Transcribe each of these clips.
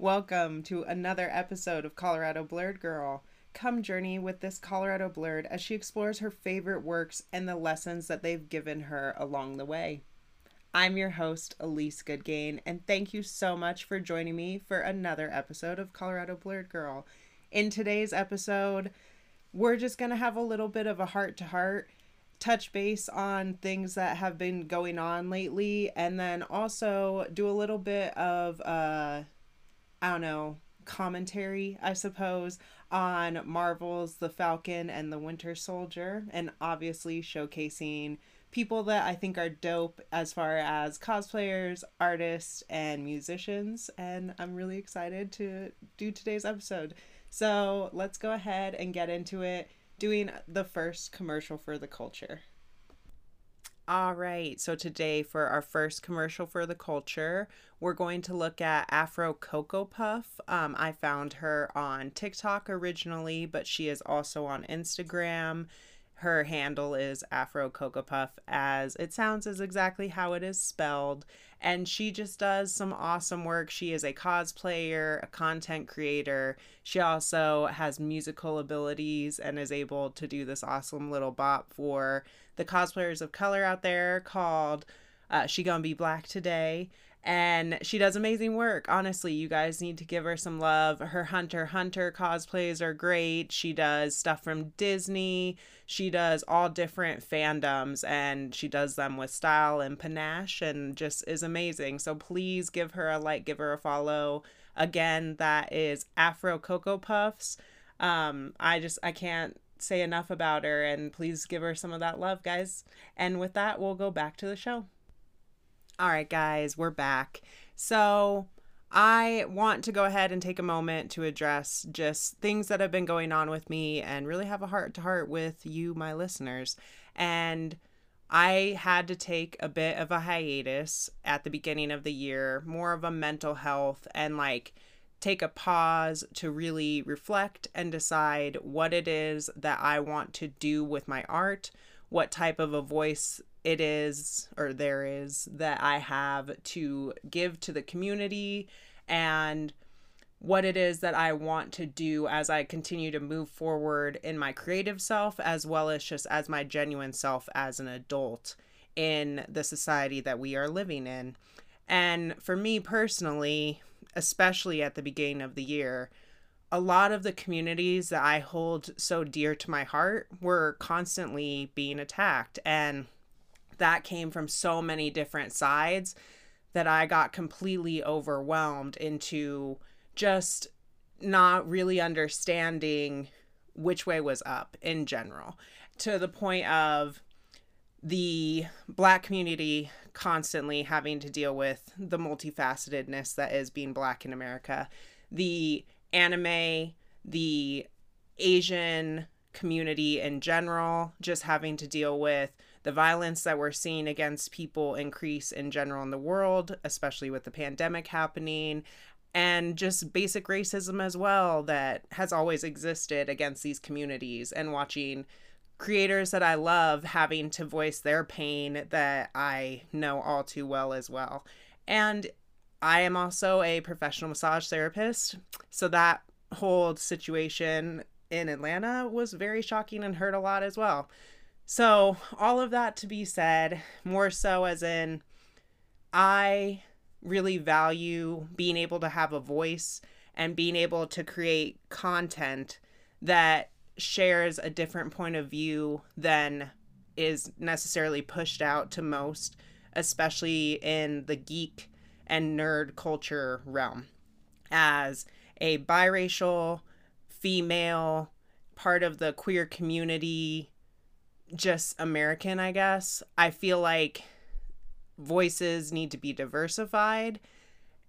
Welcome to another episode of Colorado Blerd Girl. Come journey with this Colorado Blerd as she explores her favorite works and the lessons that they've given her along the way. I'm your host, Elise Goodgain, and thank you so much for joining me for another episode of Colorado Blerd Girl. In today's episode, we're just going to have a little bit of a heart to heart touch base on things that have been going on lately and then also do a little bit of uh I don't know, commentary, I suppose, on Marvel's The Falcon and the Winter Soldier and obviously showcasing people that I think are dope as far as cosplayers, artists, and musicians and I'm really excited to do today's episode. So, let's go ahead and get into it doing the first commercial for the culture. All right, so today for our first commercial for the culture, we're going to look at Afro Cocoa Puff. Um, I found her on TikTok originally, but she is also on Instagram. Her handle is Afro Cocoa Puff, as it sounds is exactly how it is spelled. And she just does some awesome work. She is a cosplayer, a content creator. She also has musical abilities and is able to do this awesome little bop for the cosplayers of color out there called uh, She Gonna Be Black Today and she does amazing work. Honestly, you guys need to give her some love. Her Hunter Hunter cosplays are great. She does stuff from Disney. She does all different fandoms and she does them with style and panache and just is amazing. So please give her a like, give her a follow. Again, that is Afro Cocoa Puffs. Um, I just I can't say enough about her and please give her some of that love, guys. And with that, we'll go back to the show. All right, guys, we're back. So, I want to go ahead and take a moment to address just things that have been going on with me and really have a heart to heart with you, my listeners. And I had to take a bit of a hiatus at the beginning of the year, more of a mental health and like take a pause to really reflect and decide what it is that I want to do with my art, what type of a voice it is or there is that I have to give to the community and what it is that I want to do as I continue to move forward in my creative self as well as just as my genuine self as an adult in the society that we are living in. And for me personally, especially at the beginning of the year, a lot of the communities that I hold so dear to my heart were constantly being attacked. And that came from so many different sides that I got completely overwhelmed into just not really understanding which way was up in general to the point of the black community constantly having to deal with the multifacetedness that is being black in America, the anime, the Asian community in general, just having to deal with the violence that we're seeing against people increase in general in the world, especially with the pandemic happening, and just basic racism as well that has always existed against these communities, and watching creators that I love having to voice their pain that I know all too well as well. And I am also a professional massage therapist, so that whole situation in Atlanta was very shocking and hurt a lot as well. So, all of that to be said, more so as in, I really value being able to have a voice and being able to create content that shares a different point of view than is necessarily pushed out to most, especially in the geek and nerd culture realm. As a biracial, female, part of the queer community, just American, I guess. I feel like voices need to be diversified.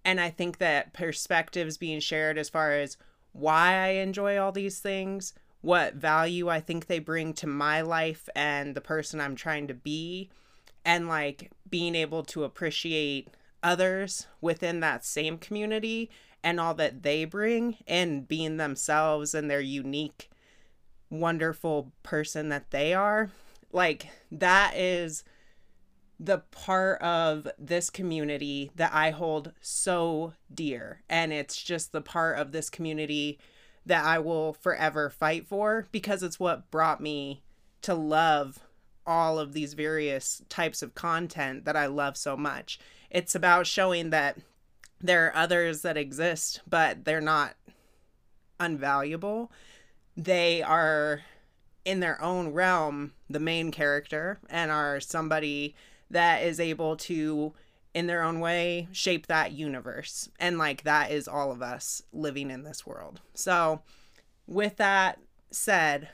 And I think that perspectives being shared as far as why I enjoy all these things, what value I think they bring to my life and the person I'm trying to be, and like being able to appreciate others within that same community and all that they bring and being themselves and their unique wonderful person that they are. Like, that is the part of this community that I hold so dear. And it's just the part of this community that I will forever fight for because it's what brought me to love all of these various types of content that I love so much. It's about showing that there are others that exist, but they're not unvaluable. They are in their own realm the main character and are somebody that is able to in their own way shape that universe. And like that is all of us living in this world. So with that said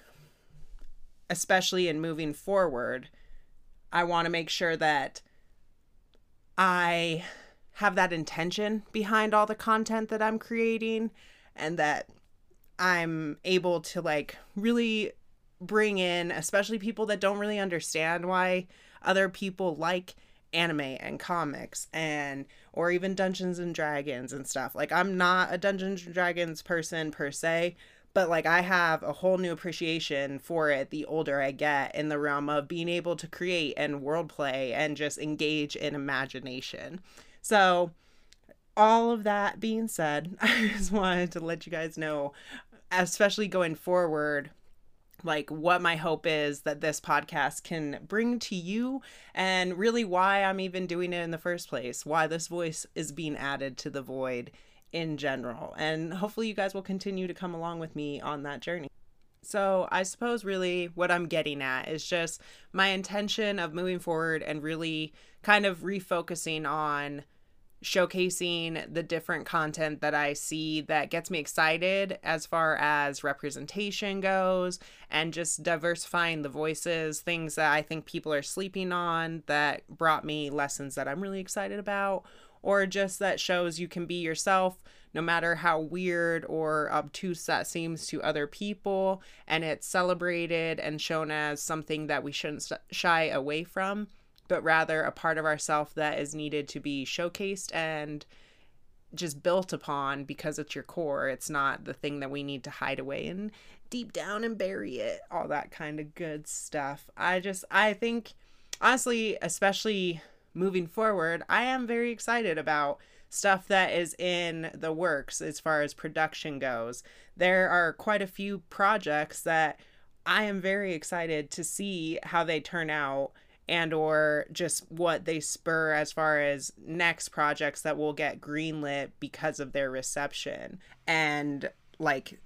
especially in moving forward i want to make sure that i have that intention behind all the content that i'm creating and that i'm able to like really bring in especially people that don't really understand why other people like anime and comics and or even Dungeons and Dragons and stuff. Like I'm not a Dungeons and Dragons person per se, but like I have a whole new appreciation for it the older I get in the realm of being able to create and world play and just engage in imagination. So all of that being said, I just wanted to let you guys know especially going forward like what my hope is that this podcast can bring to you and really why I'm even doing it in the first place, why this voice is being added to the void in general. And hopefully you guys will continue to come along with me on that journey. So, I suppose really what I'm getting at is just my intention of moving forward and really kind of refocusing on showcasing the different content that I see that gets me excited as far as representation goes and just diversifying the voices, things that I think people are sleeping on that brought me lessons that I'm really excited about, or just that shows you can be yourself no matter how weird or obtuse that seems to other people, and it's celebrated and shown as something that we shouldn't shy away from but rather a part of ourself that is needed to be showcased and just built upon because it's your core. It's not the thing that we need to hide away and deep down and bury it. All that kind of good stuff. I just I think honestly, especially moving forward, I am very excited about stuff that is in the works as far as production goes. There are quite a few projects that I am very excited to see how they turn out and or just what they spur as far as next projects that will get greenlit because of their reception and like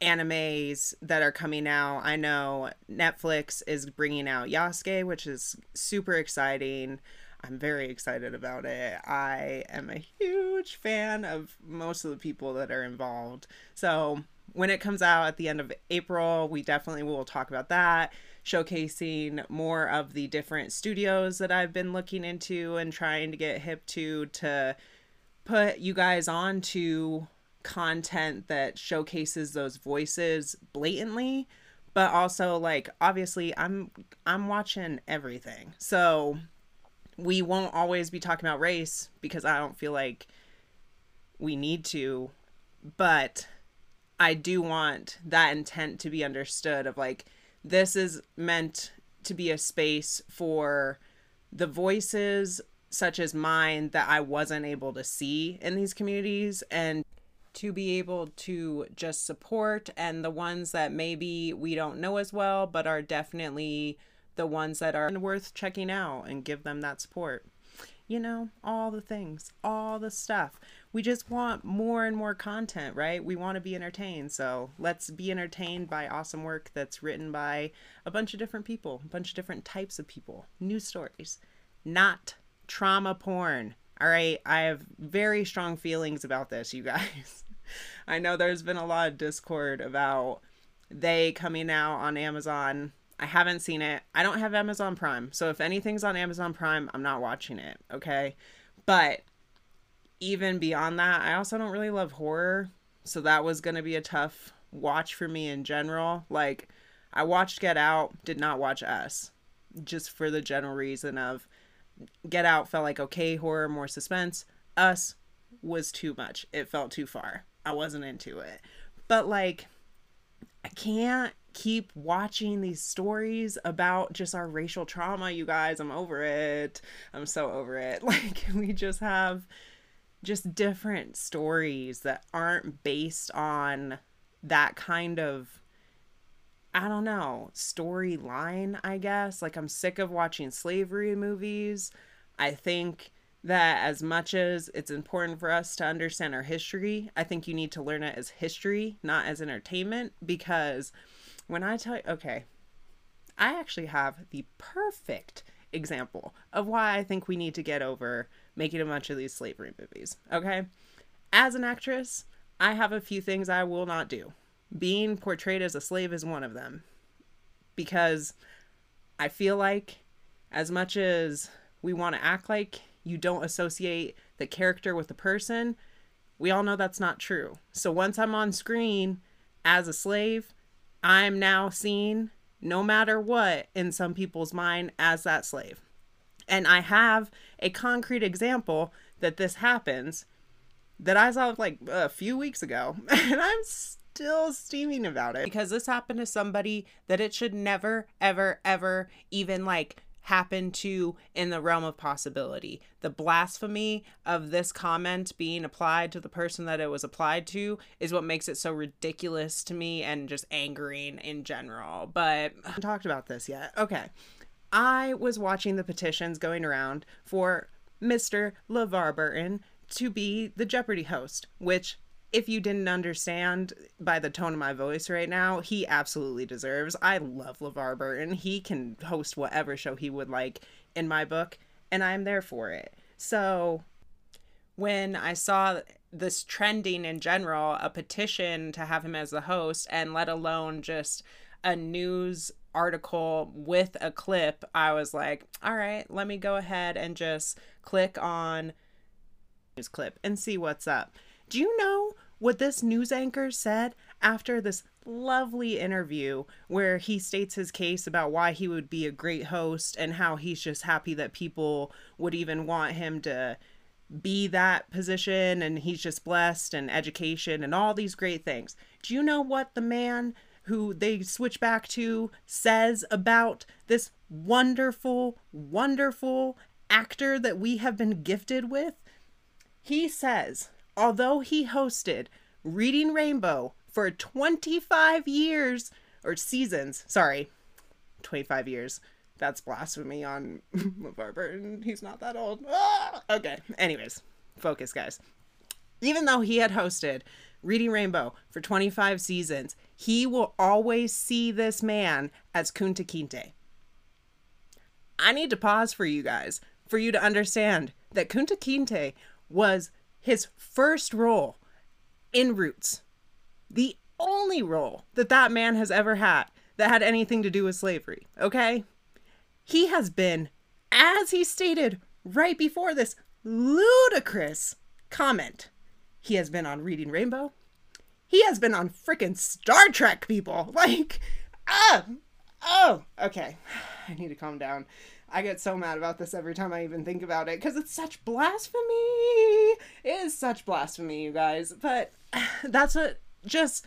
animes that are coming out. I know Netflix is bringing out Yasuke, which is super exciting. I'm very excited about it. I am a huge fan of most of the people that are involved. So, when it comes out at the end of April, we definitely will talk about that showcasing more of the different studios that I've been looking into and trying to get hip to to put you guys on to content that showcases those voices blatantly but also like obviously I'm I'm watching everything. So we won't always be talking about race because I don't feel like we need to, but I do want that intent to be understood of like this is meant to be a space for the voices such as mine that I wasn't able to see in these communities and to be able to just support and the ones that maybe we don't know as well but are definitely the ones that are worth checking out and give them that support you know, all the things, all the stuff. We just want more and more content, right? We want to be entertained. So let's be entertained by awesome work that's written by a bunch of different people, a bunch of different types of people, news stories, not trauma porn. All right. I have very strong feelings about this, you guys. I know there's been a lot of discord about they coming out on Amazon I haven't seen it. I don't have Amazon Prime. So if anything's on Amazon Prime, I'm not watching it, okay? But even beyond that, I also don't really love horror. So that was going to be a tough watch for me in general. Like I watched Get Out, did not watch Us. Just for the general reason of Get Out felt like okay horror, more suspense. Us was too much. It felt too far. I wasn't into it. But like I can't keep watching these stories about just our racial trauma, you guys. I'm over it. I'm so over it. Like, we just have just different stories that aren't based on that kind of I don't know, storyline, I guess. Like I'm sick of watching slavery movies. I think that as much as it's important for us to understand our history, I think you need to learn it as history, not as entertainment because when I tell you, okay, I actually have the perfect example of why I think we need to get over making a bunch of these slavery movies. Okay? As an actress, I have a few things I will not do. Being portrayed as a slave is one of them. Because I feel like, as much as we want to act like you don't associate the character with the person, we all know that's not true. So once I'm on screen as a slave, I'm now seen, no matter what, in some people's mind as that slave. And I have a concrete example that this happens that I saw like a few weeks ago, and I'm still steaming about it because this happened to somebody that it should never, ever, ever even like happen to in the realm of possibility. The blasphemy of this comment being applied to the person that it was applied to is what makes it so ridiculous to me and just angering in general. But I haven't talked about this yet. Okay. I was watching the petitions going around for Mr. LeVar Burton to be the Jeopardy host, which if you didn't understand by the tone of my voice right now, he absolutely deserves. I love LeVar Burton. He can host whatever show he would like in my book, and I'm there for it. So when I saw this trending in general, a petition to have him as the host, and let alone just a news article with a clip, I was like, all right, let me go ahead and just click on news clip and see what's up. Do you know what this news anchor said after this lovely interview where he states his case about why he would be a great host and how he's just happy that people would even want him to be that position and he's just blessed and education and all these great things. Do you know what the man who they switch back to says about this wonderful, wonderful actor that we have been gifted with? He says, although he hosted Reading Rainbow for 25 years or seasons, sorry, 25 years. That's blasphemy on LeVar Burton. He's not that old. Ah! Okay. Anyways, focus, guys. Even though he had hosted Reading Rainbow for 25 seasons, he will always see this man as Kunta Kinte. I need to pause for you guys for you to understand that Kunta Kinte was his first role in Roots. The only role that that man has ever had that had anything to do with slavery, okay? He has been, as he stated right before this ludicrous comment, he has been on Reading Rainbow. He has been on freaking Star Trek, people. Like, ah, oh, okay. I need to calm down. I get so mad about this every time I even think about it because it's such blasphemy. It is such blasphemy, you guys. But that's what just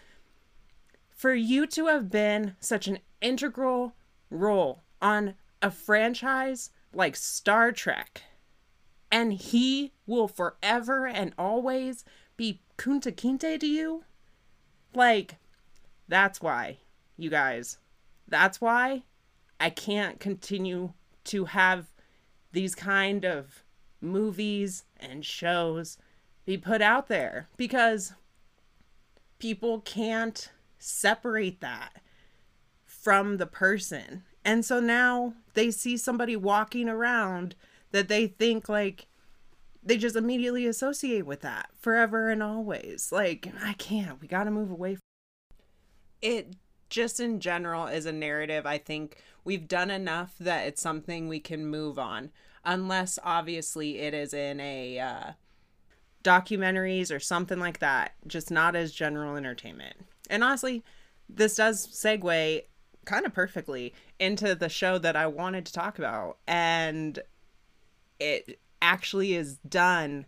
for you to have been such an integral role on a franchise like Star Trek, and he will forever and always be Kunta Kinte to you. Like, that's why, you guys. That's why I can't continue to have these kind of movies and shows be put out there because people can't separate that from the person. And so now they see somebody walking around that they think like they just immediately associate with that forever and always. Like, I can't. We got to move away from it just in general is a narrative I think we've done enough that it's something we can move on unless obviously it is in a uh, documentaries or something like that just not as general entertainment and honestly this does segue kind of perfectly into the show that I wanted to talk about and it actually is done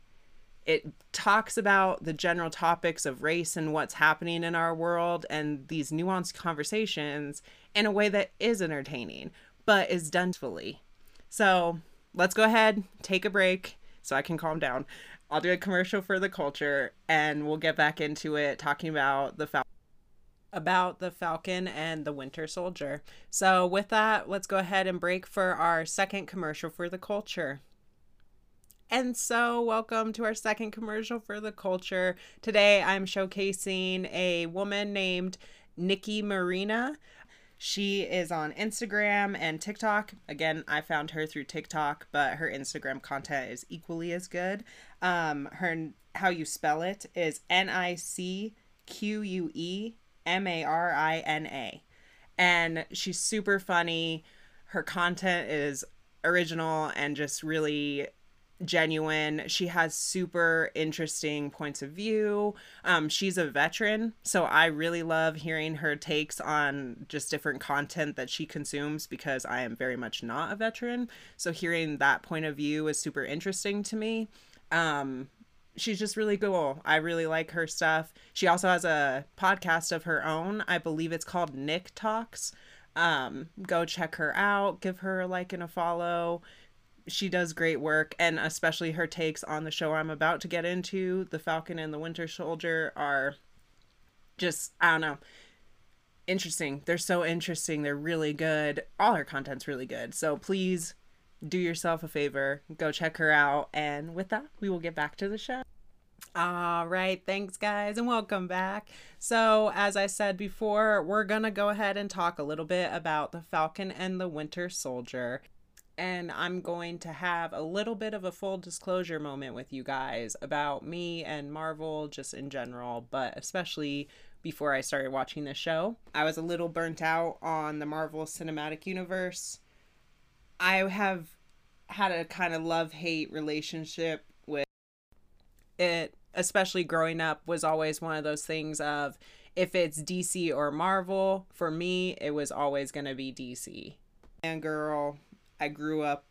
it talks about the general topics of race and what's happening in our world and these nuanced conversations in a way that is entertaining, but is done fully. So let's go ahead, take a break so I can calm down. I'll do a commercial for the culture and we'll get back into it talking about the Falcon about the Falcon and the Winter Soldier. So with that, let's go ahead and break for our second commercial for the culture. And so, welcome to our second commercial for the culture. Today, I'm showcasing a woman named Nicque Marina. She is on Instagram and TikTok. Again, I found her through TikTok, but her Instagram content is equally as good. Um, her how you spell it is N I C Q U E M A R I N A, and she's super funny. Her content is original and just really genuine. She has super interesting points of view. Um, she's a veteran, so I really love hearing her takes on just different content that she consumes because I am very much not a veteran. So hearing that point of view is super interesting to me. Um, she's just really cool. I really like her stuff. She also has a podcast of her own. I believe it's called Nick Talks. Um, go check her out, give her a like and a follow she does great work and especially her takes on the show I'm about to get into, The Falcon and the Winter Soldier are just I don't know, interesting. They're so interesting. They're really good. All her content's really good. So please do yourself a favor, go check her out and with that, we will get back to the show. All right, thanks guys, and welcome back. So, as I said before, we're gonna go ahead and talk a little bit about the Falcon and the Winter Soldier and I'm going to have a little bit of a full disclosure moment with you guys about me and Marvel just in general, but especially before I started watching the show. I was a little burnt out on the Marvel Cinematic Universe. I have had a kind of love hate relationship with it, especially growing up, was always one of those things of if it's DC or Marvel, for me, it was always going to be DC. And girl, I grew up,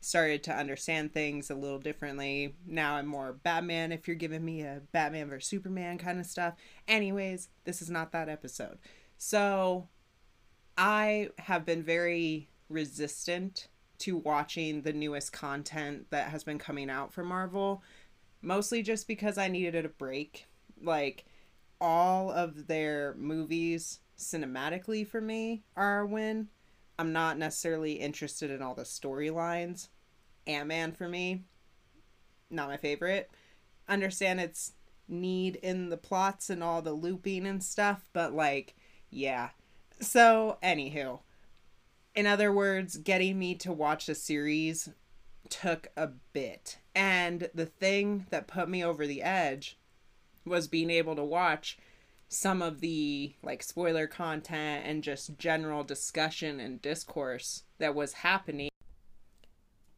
started to understand things a little differently. Now I'm more Batman if you're giving me a Batman versus Superman kind of stuff. Anyways, this is not that episode. So I have been very resistant to watching the newest content that has been coming out from Marvel, mostly just because I needed a break. Like, all of their movies cinematically for me are a win. I'm not necessarily interested in all the storylines. Ant Man for me, not my favorite. Understand its need in the plots and all the looping and stuff, but like, yeah. So, anywho, in other words, getting me to watch the series took a bit. And the thing that put me over the edge was being able to watch some of the like spoiler content and just general discussion and discourse that was happening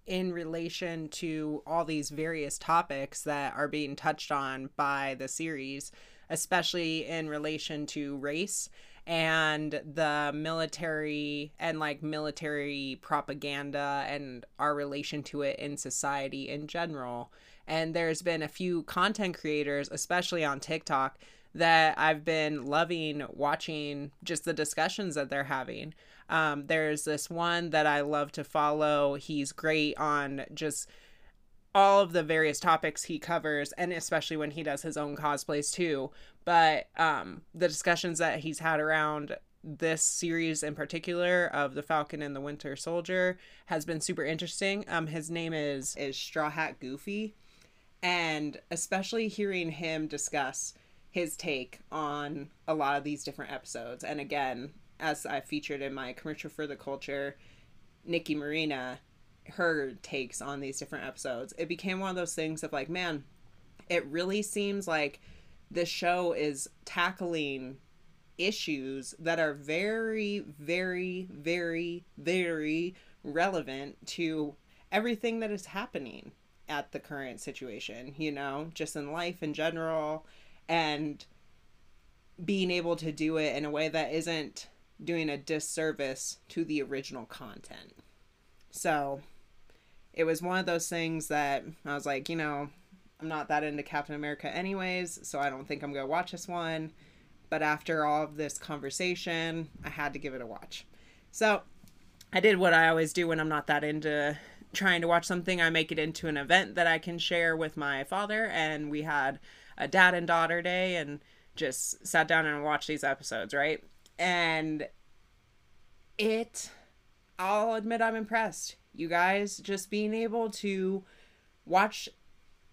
in relation to all these various topics that are being touched on by the series, especially in relation to race and the military and like military propaganda and our relation to it in society in general. And there's been a few content creators, especially on TikTok, that I've been loving watching just the discussions that they're having. Um, there's this one that I love to follow. He's great on just all of the various topics he covers, and especially when he does his own cosplays too. But um, the discussions that he's had around this series in particular of the Falcon and the Winter Soldier has been super interesting. Um, his name is is Straw Hat Goofy, and especially hearing him discuss his take on a lot of these different episodes. And again, as I featured in my commercial for the culture, Nicque Marina, her takes on these different episodes, it became one of those things of like, man, it really seems like this show is tackling issues that are very, very, very, very relevant to everything that is happening at the current situation, you know, just in life in general and being able to do it in a way that isn't doing a disservice to the original content. So it was one of those things that I was like, you know, I'm not that into Captain America, anyways, so I don't think I'm going to watch this one. But after all of this conversation, I had to give it a watch. So I did what I always do when I'm not that into trying to watch something. I make it into an event that I can share with my father, and we had a dad and daughter day and just sat down and watched these episodes, right? And it, I'll admit, I'm impressed. You guys just being able to watch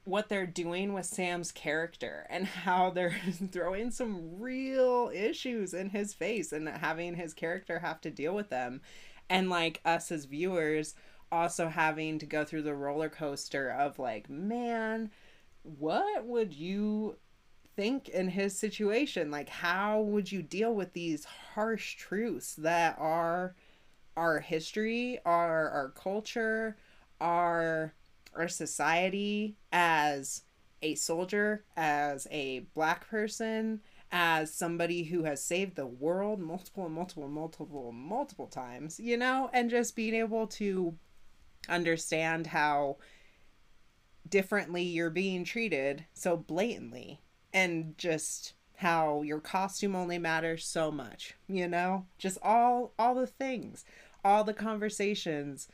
what they're doing with Sam's character and how they're throwing some real issues in his face and having his character have to deal with them. And like us as viewers also having to go through the roller coaster of like, man, what would you think in his situation? Like, how would you deal with these harsh truths that are our history, our our culture, our our society as a soldier, as a black person, as somebody who has saved the world multiple and multiple multiple multiple times, you know, and just being able to understand how differently you're being treated so blatantly and just how your costume only matters so much, you know? Just all all the things, all the conversations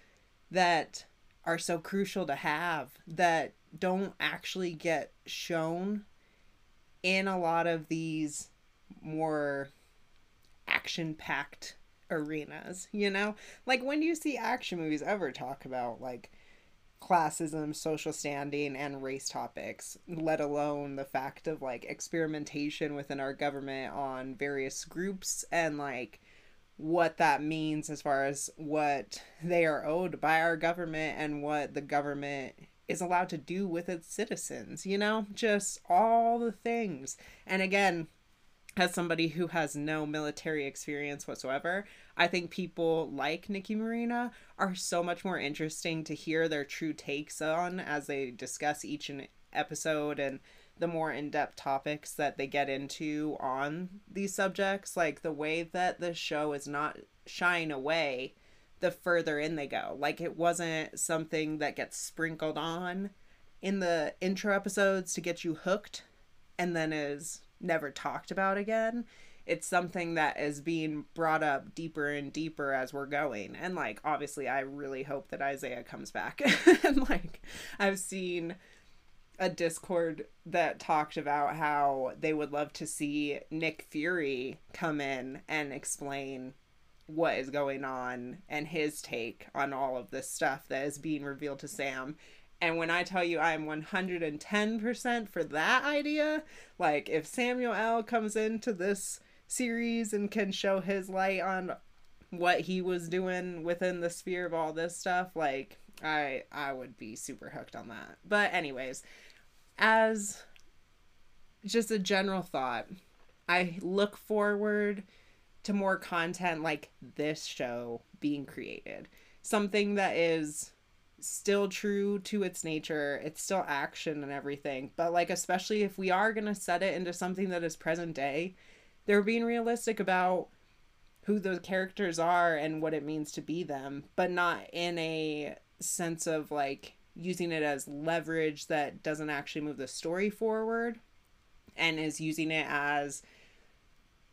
that are so crucial to have that don't actually get shown in a lot of these more action packed arenas, you know? Like when do you see action movies ever talk about like classism, social standing, and race topics, let alone the fact of like experimentation within our government on various groups and like what that means as far as what they are owed by our government and what the government is allowed to do with its citizens, you know? Just all the things. And again, as somebody who has no military experience whatsoever, I think people like Nicque Marina are so much more interesting to hear their true takes on as they discuss each episode and the more in-depth topics that they get into on these subjects. Like the way that the show is not shying away the further in they go. Like it wasn't something that gets sprinkled on in the intro episodes to get you hooked and then is never talked about again it's something that is being brought up deeper and deeper as we're going and like obviously i really hope that isaiah comes back and like i've seen a Discord that talked about how they would love to see Nick Fury come in and explain what is going on and his take on all of this stuff that is being revealed to Sam. And when I tell you I'm 110% for that idea, like if Samuel L. comes into this series and can show his light on what he was doing within the sphere of all this stuff, like I I would be super hooked on that. But anyways, as just a general thought, I look forward to more content like this show being created. Something that is still true to its nature. It's still action and everything. But like especially if we are going to set it into something that is present day, they're being realistic about who those characters are and what it means to be them, but not in a sense of like using it as leverage that doesn't actually move the story forward and is using it as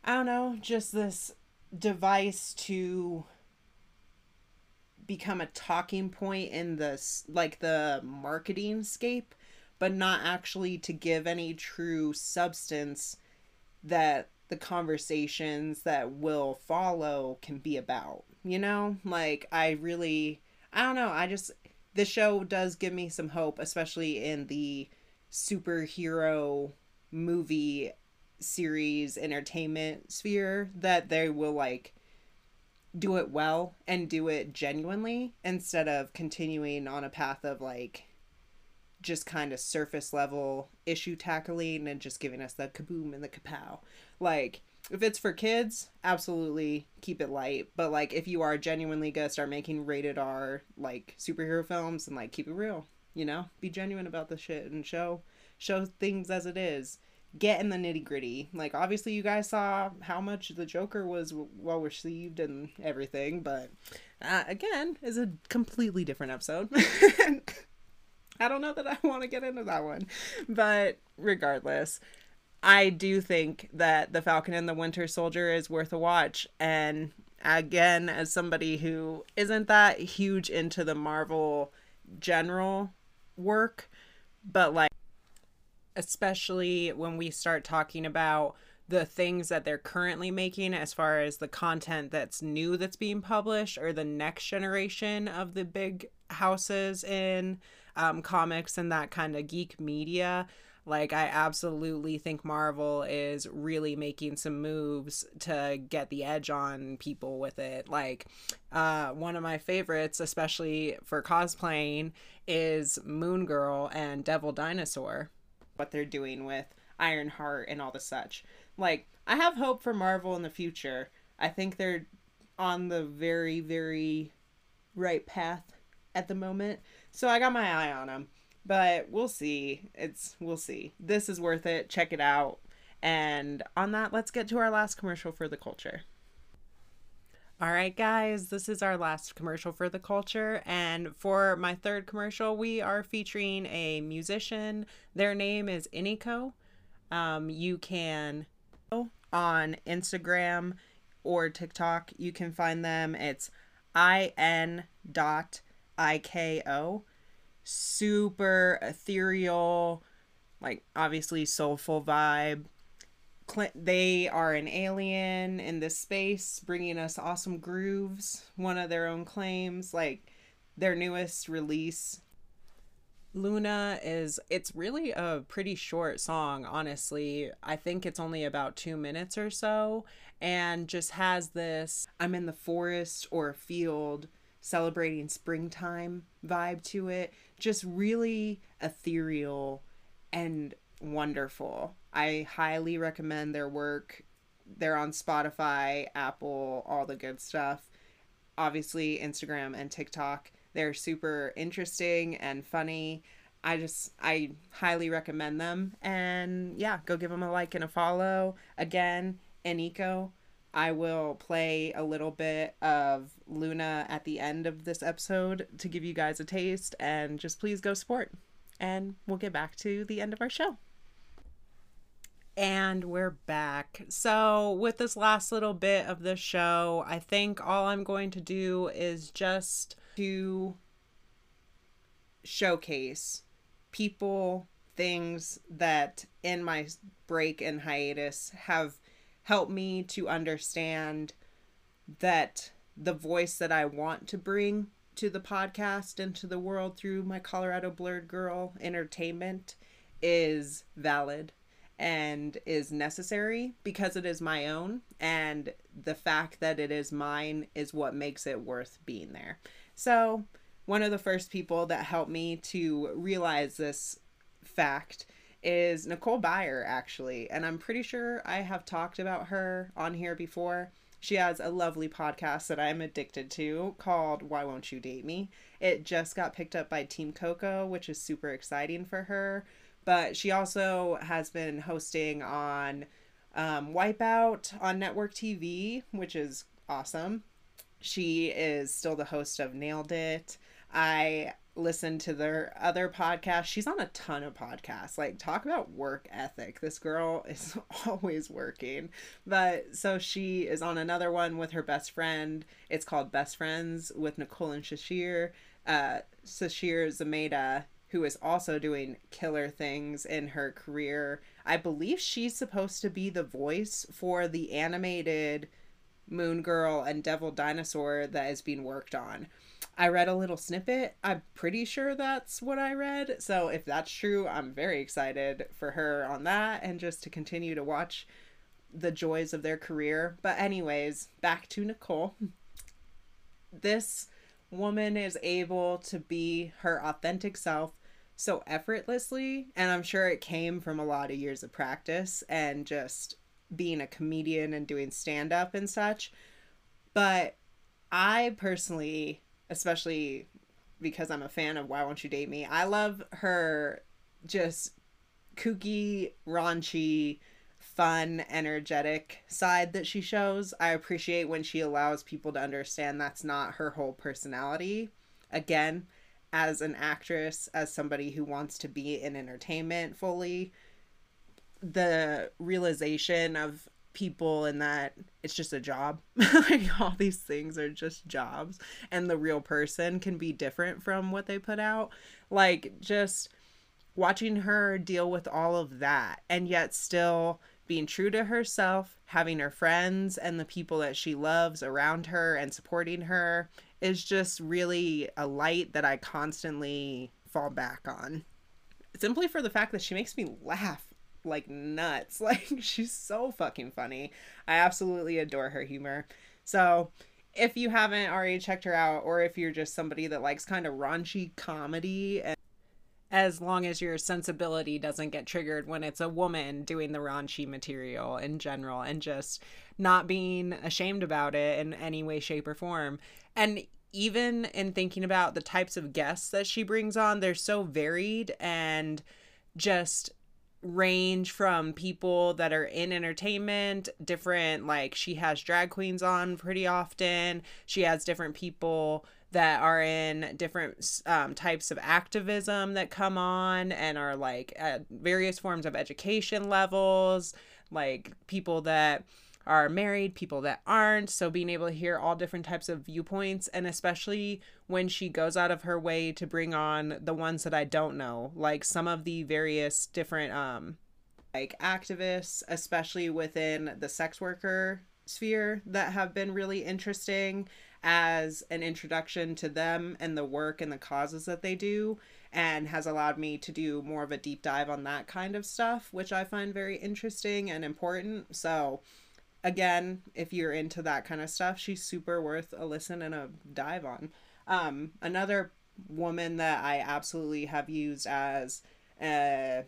I don't know, just this device to become a talking point in this like the marketing scape but not actually to give any true substance that the conversations that will follow can be about you know? Like i really i don't know i just the show does give me some hope, especially in the superhero movie series entertainment sphere, that they will like do it well and do it genuinely instead of continuing on a path of like just kind of surface level issue tackling and just giving us the kaboom and the kapow. Like, if it's for kids, absolutely keep it light. But like if you are genuinely gonna start making rated R like superhero films and like keep it real, you know? Be genuine about the shit and show show things as it is. Get in the nitty gritty. Like obviously you guys saw how much the Joker was well received and everything, but uh, again, is a completely different episode. I don't know that I want to get into that one. But regardless, I do think that The Falcon and the Winter Soldier is worth a watch. And again, as somebody who isn't that huge into the Marvel general work, but like, especially when we start talking about the things that they're currently making as far as the content that's new that's being published or the next generation of the big houses in um, comics and that kind of geek media. Like i absolutely think marvel is really making some moves to get the edge on people with it. Like uh, one of my favorites especially for cosplaying is moon girl and devil dinosaur what they're doing with ironheart and all the such like I have hope for Marvel in the future. I think they're on the very very right path at the moment. So I got my eye on them. But we'll see. It's we'll see. This is worth it. Check it out. And on that, let's get to our last commercial for the culture. All right, guys, this is our last commercial for the culture. And for my third commercial, we are featuring a musician. Their name is Iniko. Um, you can on Instagram or TikTok. You can find them. It's I N dot I K O. Super ethereal, like obviously soulful vibe. They are an alien in this space, bringing us awesome grooves. One of their own claims, like their newest release Luna is it's really a pretty short song, honestly. I think it's only about 2 minutes or so and just has this I'm in the forest or field celebrating springtime vibe to it. Just really ethereal and wonderful. I highly recommend their work. They're on Spotify, Apple, all the good stuff. Obviously, Instagram and TikTok they're super interesting and funny. I just I highly recommend them and yeah, go give them a like and a follow. Again, Iniko. I will play a little bit of Luna at the end of this episode to give you guys a taste and just please go support. And we'll get back to the end of our show. And we're back. So, with this last little bit of the show, I think all I'm going to do is just to showcase people, things that in my break and hiatus have helped me to understand that the voice that I want to bring to the podcast and to the world through my Colorado Blerd Girl entertainment is valid and is necessary because it is my own and the fact that it is mine is what makes it worth being there. So, one of the first people that helped me to realize this fact is Nicole Byer, actually. And I'm pretty sure I have talked about her on here before. She has a lovely podcast that I'm addicted to called Why Won't You Date Me? It just got picked up by Team Coco, which is super exciting for her. But she also has been hosting on um, Wipeout on network TV, which is awesome. She is still the host of Nailed It. I listen to their other podcast. She's on a ton of podcasts. Like talk about work ethic. This girl is always working. But so she is on another one with her best friend. It's called Best Friends with Nicole and Sasheer. Uh Sasheer Zamata, who is also doing killer things in her career. I believe she's supposed to be the voice for the animated Moon Girl and Devil Dinosaur that is being worked on. I read a little snippet. I'm pretty sure that's what I read. So if that's true, I'm very excited for her on that and just to continue to watch the joys of their career. But, anyways, back to Nicole. This woman is able to be her authentic self so effortlessly. And I'm sure it came from a lot of years of practice and just being a comedian and doing stand up and such. But I personally especially because I'm a fan of Why Won't You Date Me. I love her just kooky, raunchy, fun, energetic side that she shows. I appreciate when she allows people to understand that's not her whole personality. Again, as an actress, as somebody who wants to be in entertainment fully, the realization of people and that it's just a job. like all these things are just jobs and the real person can be different from what they put out. Like just watching her deal with all of that and yet still being true to herself, having her friends and the people that she loves around her and supporting her is just really a light that I constantly fall back on. Simply for the fact that she makes me laugh like nuts. Like she's so fucking funny. I absolutely adore her humor. So, if you haven't already checked her out or if you're just somebody that likes kind of raunchy comedy and as long as your sensibility doesn't get triggered when it's a woman doing the raunchy material in general and just not being ashamed about it in any way, shape, or form. And even in thinking about the types of guests that she brings on, they're so varied and just range from people that are in entertainment, different, like she has drag queens on pretty often. She has different people that are in different um, types of activism that come on and are like at various forms of education levels, like people that are married, people that aren't. So being able to hear all different types of viewpoints, and especially when she goes out of her way to bring on the ones that I don't know, like some of the various different um like activists, especially within the sex worker sphere that have been really interesting as an introduction to them and the work and the causes that they do and has allowed me to do more of a deep dive on that kind of stuff which i find very interesting and important so again if you're into that kind of stuff she's super worth a listen and a dive on um, another woman that i absolutely have used as a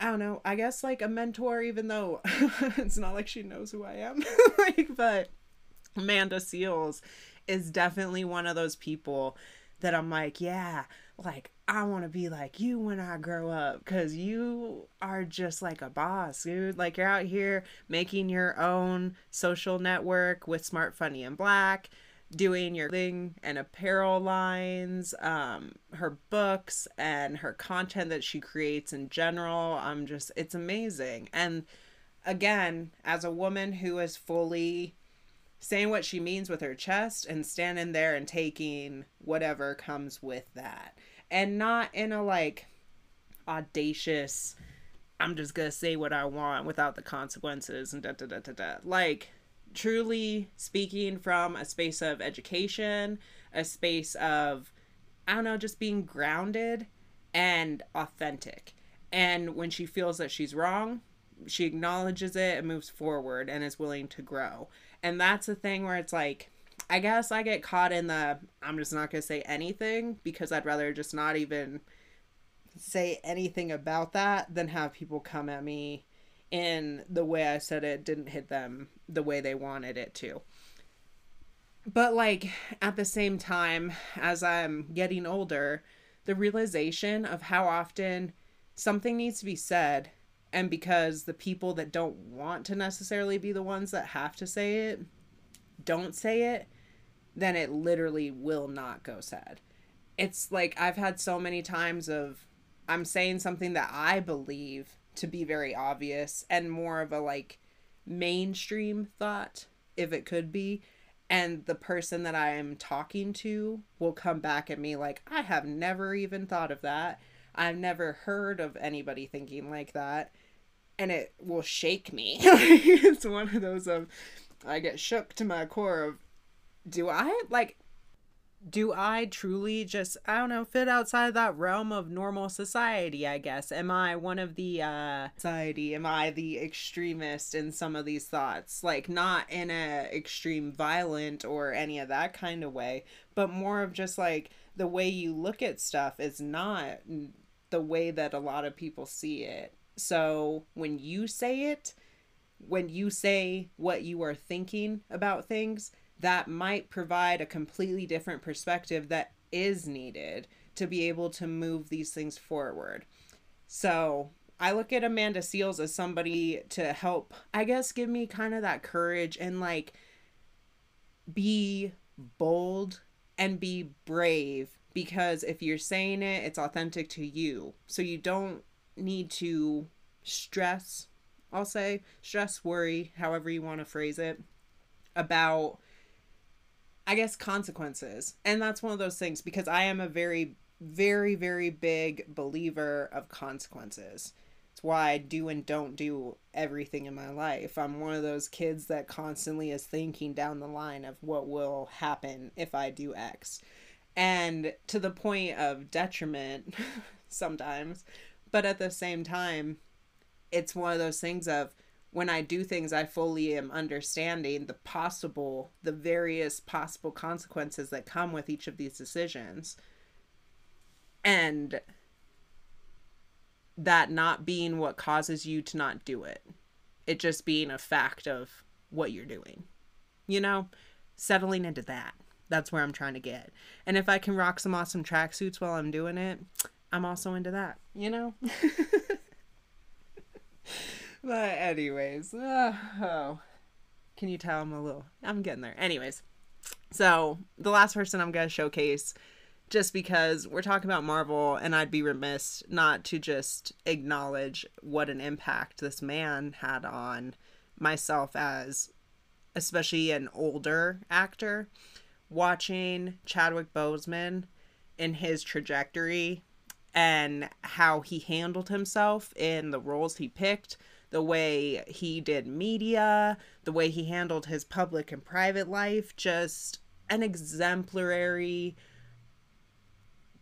I don't know, I guess like a mentor, even though it's not like she knows who I am. like, but Amanda Seales is definitely one of those people that I'm like, yeah, like I want to be like you when I grow up cuz you are just like a boss, dude. Like you're out here making your own social network with Smart Funny and Black, doing your thing and apparel lines, um her books and her content that she creates in general. I'm just it's amazing. And again, as a woman who is fully saying what she means with her chest and standing there and taking whatever comes with that. And not in a like audacious, I'm just gonna say what I want without the consequences and da da da da da. Like, truly speaking from a space of education, a space of, I don't know, just being grounded and authentic. And when she feels that she's wrong, she acknowledges it and moves forward and is willing to grow. And that's the thing where it's like, I guess I get caught in the I'm just not going to say anything because I'd rather just not even say anything about that than have people come at me in the way I said it didn't hit them the way they wanted it to. But like at the same time as I'm getting older, the realization of how often something needs to be said and because the people that don't want to necessarily be the ones that have to say it don't say it, then it literally will not go said. It's like I've had so many times of I'm saying something that I believe to be very obvious and more of a like mainstream thought if it could be and the person that I am talking to will come back at me like I have never even thought of that. I've never heard of anybody thinking like that and it will shake me. it's one of those of I get shook to my core of do I? Like do I truly just I don't know fit outside of that realm of normal society I guess? Am I one of the uh society? Am I the extremist in some of these thoughts? Like not in a extreme violent or any of that kind of way but more of just like the way you look at stuff is not the way that a lot of people see it so when you say it, when you say what you are thinking about things, that might provide a completely different perspective that is needed to be able to move these things forward. So I look at Amanda Seales as somebody to help, I guess, give me kind of that courage and like be bold and be brave because if you're saying it, it's authentic to you. So you don't need to stress, I'll say, stress, worry, however you want to phrase it, about, I guess, consequences. And that's one of those things because I am a very, very, very big believer of consequences. It's why I do and don't do everything in my life. I'm one of those kids that constantly is thinking down the line of what will happen if I do X. And to the point of detriment sometimes. But at the same time, it's one of those things of when I do things, I fully am understanding the possible, the various possible consequences that come with each of these decisions. And that not being what causes you to not do it. It just being a fact of what you're doing. You know, settling into that. That's where I'm trying to get. And if I can rock some awesome tracksuits while I'm doing it, I'm also into that, you know? but anyways, uh, oh. Can you tell I'm a little I'm getting there. Anyways. So, the last person I'm going to showcase just because we're talking about Marvel, and I'd be remiss not to just acknowledge what an impact this man had on myself as especially an older actor. Watching Chadwick Boseman in his trajectory and how he handled himself in the roles he picked, the way he did media, the way he handled his public and private life, just an exemplary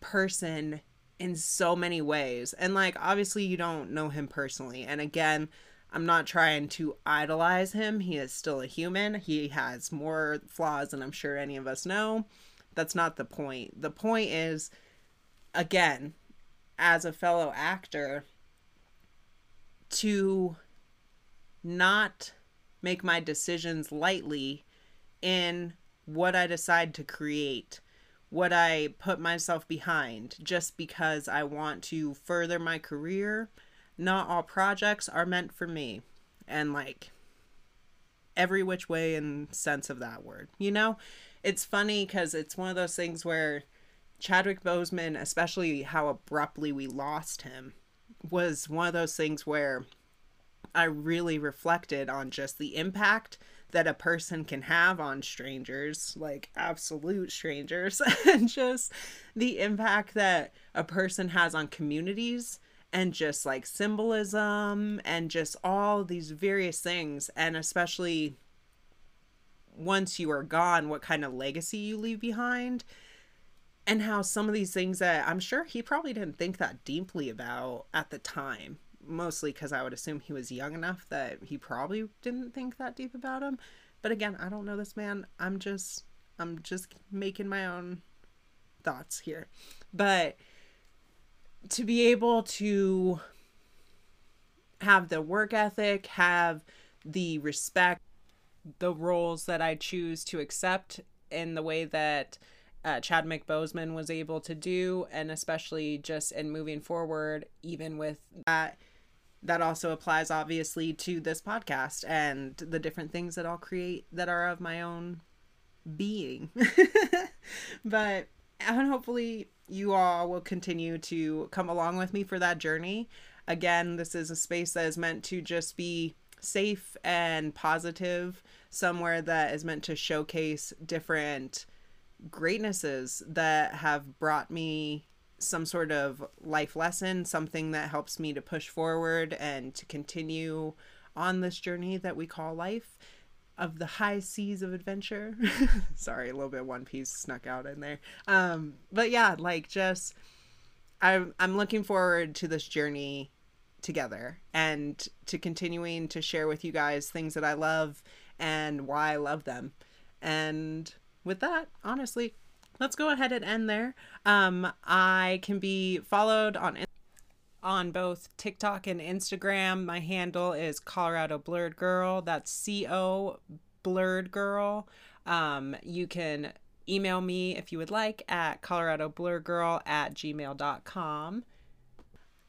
person in so many ways. And like obviously you don't know him personally. And again, I'm not trying to idolize him. He is still a human. He has more flaws than I'm sure any of us know. That's not the point. The point is again, as a fellow actor to not make my decisions lightly in what I decide to create what I put myself behind just because I want to further my career. Not all projects are meant for me. And like every which way in sense of that word. You know, it's funny because it's one of those things where Chadwick Boseman, especially how abruptly we lost him, was one of those things where I really reflected on just the impact that a person can have on strangers, like absolute strangers, and just the impact that a person has on communities and just like symbolism and just all these various things and especially once you are gone what kind of legacy you leave behind and how some of these things that I'm sure he probably didn't think that deeply about at the time mostly because I would assume he was young enough that he probably didn't think that deep about him. But again, I don't know this man. I'm just I'm just making my own thoughts here. But to be able to have the work ethic, have the respect, the roles that I choose to accept in the way that uh, Chadwick Boseman was able to do, and especially just in moving forward, even with that that also applies obviously to this podcast and the different things that I'll create that are of my own being. but and hopefully you all will continue to come along with me for that journey. Again, this is a space that is meant to just be safe and positive, somewhere that is meant to showcase different greatnesses that have brought me some sort of life lesson, something that helps me to push forward and to continue on this journey that we call life of the high seas of adventure. Sorry, a little bit One Piece snuck out in there. Um, but yeah, like just I'm I'm looking forward to this journey together and to continuing to share with you guys things that I love and why I love them. And with that, honestly, let's go ahead and end there. Um, I can be followed on on both TikTok and Instagram. My handle is Colorado Blerd Girl. That's C O Blerd Girl. Um, you can email me if you would like at Colorado Blerd Girl at gmail.com.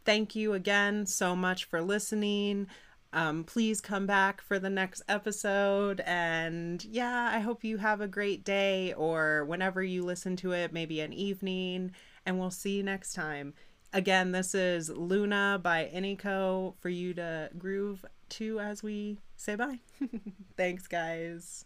Thank you again so much for listening. Um, please come back for the next episode. And yeah, I hope you have a great day or whenever you listen to it, maybe an evening. And we'll see you next time. Again, this is Luna by Iniko for you to groove to as we say bye. Thanks, guys.